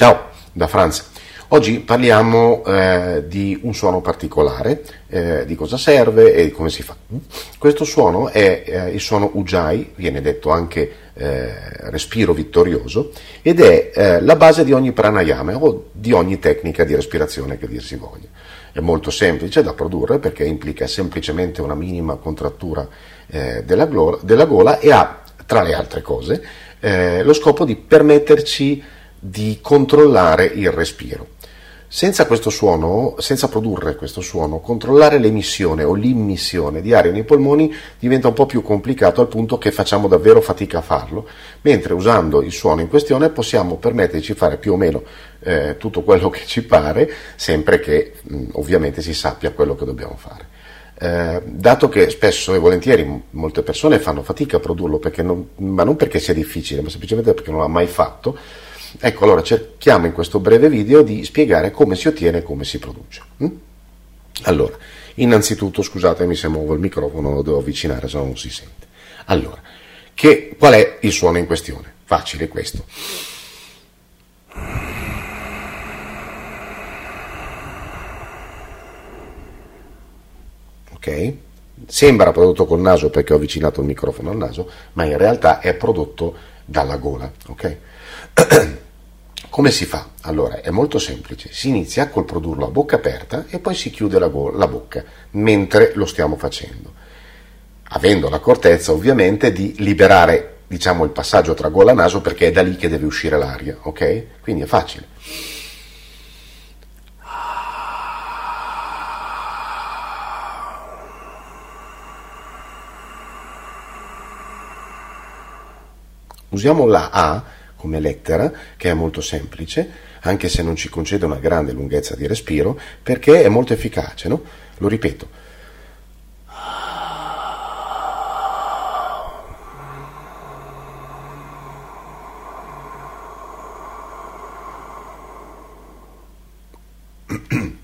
Ciao da Franz. Oggi parliamo eh, di un suono particolare, eh, di cosa serve e di come si fa. Questo suono è eh, il suono Ujjayi, viene detto anche eh, respiro vittorioso, ed è eh, la base di ogni pranayama o di ogni tecnica di respirazione che dir si voglia. È molto semplice da produrre perché implica semplicemente una minima contrattura eh, della, glo- della, gola e ha, tra le altre cose, lo scopo di permetterci di controllare il respiro. Senza questo suono, senza produrre questo suono, controllare l'emissione o l'immissione di aria nei polmoni diventa un po' più complicato al punto che facciamo davvero fatica a farlo, mentre usando il suono in questione possiamo permetterci di fare più o meno eh, tutto quello che ci pare, sempre che mh, ovviamente si sappia quello che dobbiamo fare. Eh, dato che spesso e volentieri molte persone fanno fatica a produrlo, non, ma non perché sia difficile, ma semplicemente perché non l'ha mai fatto, Ecco, allora cerchiamo in questo breve video di spiegare come si ottiene e come si produce. Mm? Allora, innanzitutto, scusatemi se muovo il microfono, lo devo avvicinare, se no non si sente. Allora, che, qual è il suono in questione? Facile questo. Ok? Sembra prodotto col naso perché ho avvicinato il microfono al naso, ma in realtà è prodotto dalla gola. Ok? Come si fa? Allora, è molto semplice, si inizia col produrlo a bocca aperta e poi si chiude la, go- la bocca mentre lo stiamo facendo, avendo l'accortezza ovviamente di liberare diciamo il passaggio tra gola e naso perché è da lì che deve uscire l'aria, ok? Quindi è facile. Usiamo la A come lettera, che è molto semplice, anche se non ci concede una grande lunghezza di respiro, perché è molto efficace, no? Lo ripeto.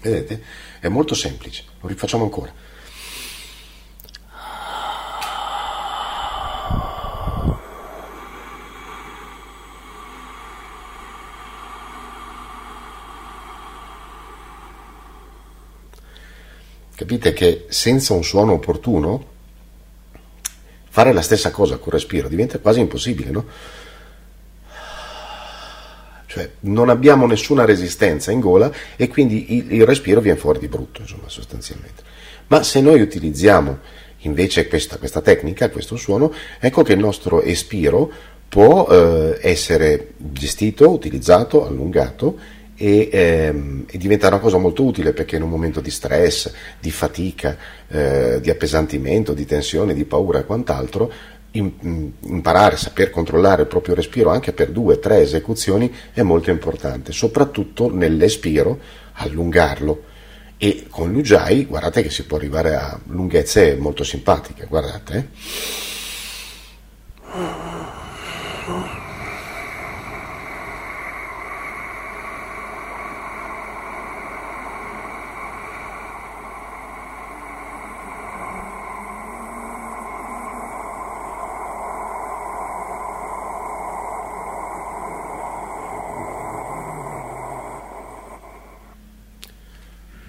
Vedete? È molto semplice. Lo rifacciamo ancora. Capite che senza un suono opportuno fare la stessa cosa col respiro diventa quasi impossibile, no? Cioè non abbiamo nessuna resistenza in gola e quindi il, il respiro viene fuori di brutto, insomma, sostanzialmente. Ma se noi utilizziamo invece questa, questa tecnica, questo suono, ecco che il nostro espiro può eh, essere gestito, utilizzato, allungato e, ehm, e, diventa una cosa molto utile perché in un momento di stress, di fatica, eh, di appesantimento, di tensione, di paura e quant'altro, in, imparare a saper controllare il proprio respiro anche per due tre esecuzioni è molto importante, soprattutto nell'espiro, allungarlo. E con l'Ujai, guardate che si può arrivare a lunghezze molto simpatiche, guardate.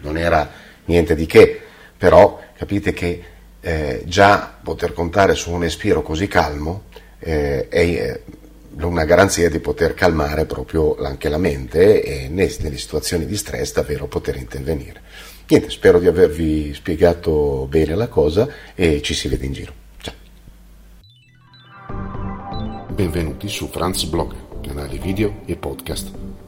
Non era niente di che, però capite che eh, già poter contare su un respiro così calmo eh, è eh, una garanzia di poter calmare proprio anche la mente e nelle situazioni di stress davvero poter intervenire. Niente, spero di avervi spiegato bene la cosa e ci si vede in giro. Ciao. Benvenuti su Franz Blog, canale video e podcast